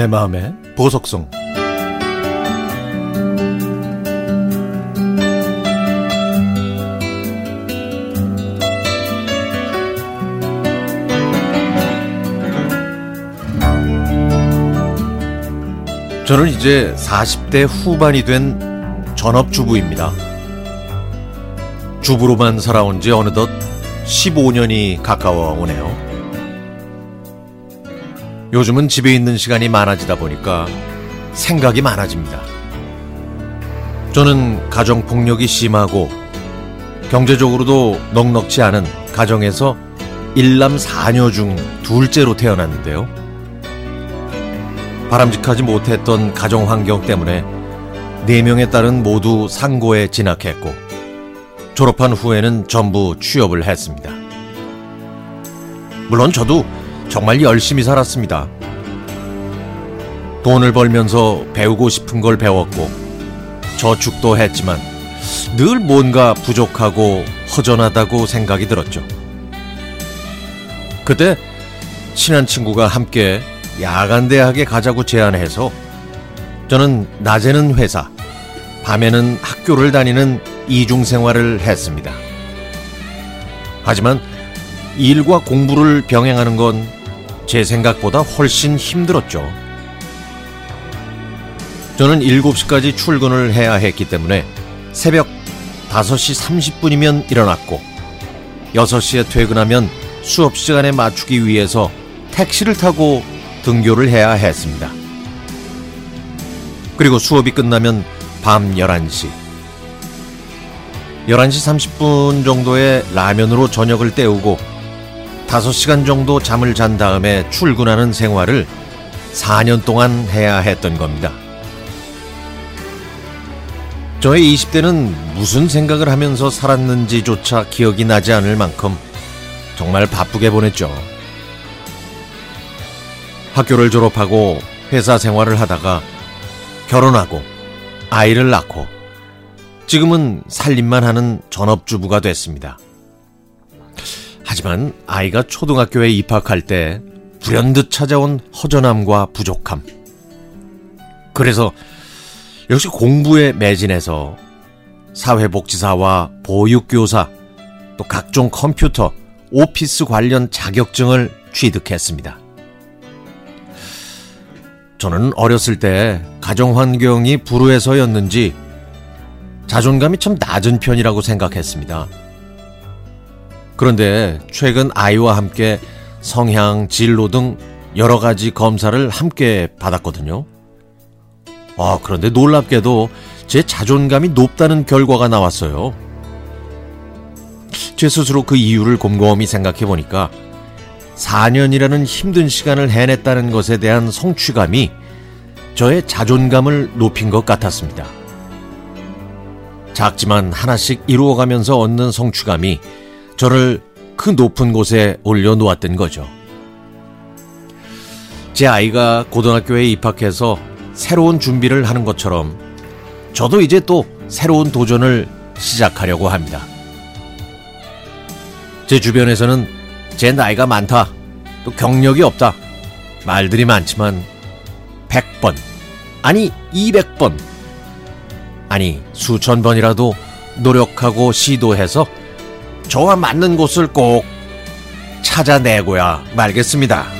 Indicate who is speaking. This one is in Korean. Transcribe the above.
Speaker 1: 내 마음의 보석성 저는 이제 40대 후반이 된 전업주부입니다. 주부로만 살아온 지 어느덧 15년이 가까워 오네요. 요즘은 집에 있는 시간이 많아지다 보니까 생각이 많아집니다. 저는 가정폭력이 심하고 경제적으로도 넉넉지 않은 가정에서 일남 사녀 중 둘째로 태어났는데요. 바람직하지 못했던 가정 환경 때문에 네 명의 딸은 모두 상고에 진학했고 졸업한 후에는 전부 취업을 했습니다. 물론 저도 정말 열심히 살았습니다. 돈을 벌면서 배우고 싶은 걸 배웠고 저축도 했지만 늘 뭔가 부족하고 허전하다고 생각이 들었죠. 그때 친한 친구가 함께 야간 대학에 가자고 제안해서 저는 낮에는 회사, 밤에는 학교를 다니는 이중 생활을 했습니다. 하지만 일과 공부를 병행하는 건 제 생각보다 훨씬 힘들었죠. 저는 7시까지 출근을 해야 했기 때문에 새벽 5시 30분이면 일어났고 6시에 퇴근하면 수업 시간에 맞추기 위해서 택시를 타고 등교를 해야 했습니다. 그리고 수업이 끝나면 밤 11시. 11시 30분 정도에 라면으로 저녁을 때우고 5시간 정도 잠을 잔 다음에 출근하는 생활을 4년 동안 해야 했던 겁니다. 저의 20대는 무슨 생각을 하면서 살았는지조차 기억이 나지 않을 만큼 정말 바쁘게 보냈죠. 학교를 졸업하고 회사 생활을 하다가 결혼하고 아이를 낳고 지금은 살림만 하는 전업주부가 됐습니다. 하지만 아이가 초등학교에 입학할 때 불현듯 찾아온 허전함과 부족함. 그래서 역시 공부에 매진해서 사회복지사와 보육교사 또 각종 컴퓨터, 오피스 관련 자격증을 취득했습니다. 저는 어렸을 때 가정 환경이 불우해서였는지 자존감이 참 낮은 편이라고 생각했습니다. 그런데 최근 아이와 함께 성향, 진로 등 여러 가지 검사를 함께 받았거든요. 아, 그런데 놀랍게도 제 자존감이 높다는 결과가 나왔어요. 제 스스로 그 이유를 곰곰이 생각해 보니까 4년이라는 힘든 시간을 해냈다는 것에 대한 성취감이 저의 자존감을 높인 것 같았습니다. 작지만 하나씩 이루어가면서 얻는 성취감이 저를 그 높은 곳에 올려놓았던 거죠. 제 아이가 고등학교에 입학해서 새로운 준비를 하는 것처럼 저도 이제 또 새로운 도전을 시작하려고 합니다. 제 주변에서는 제 나이가 많다, 또 경력이 없다, 말들이 많지만 100번, 아니 200번, 아니 수천 번이라도 노력하고 시도해서 저와 맞는 곳을 꼭 찾아내고야 말겠습니다.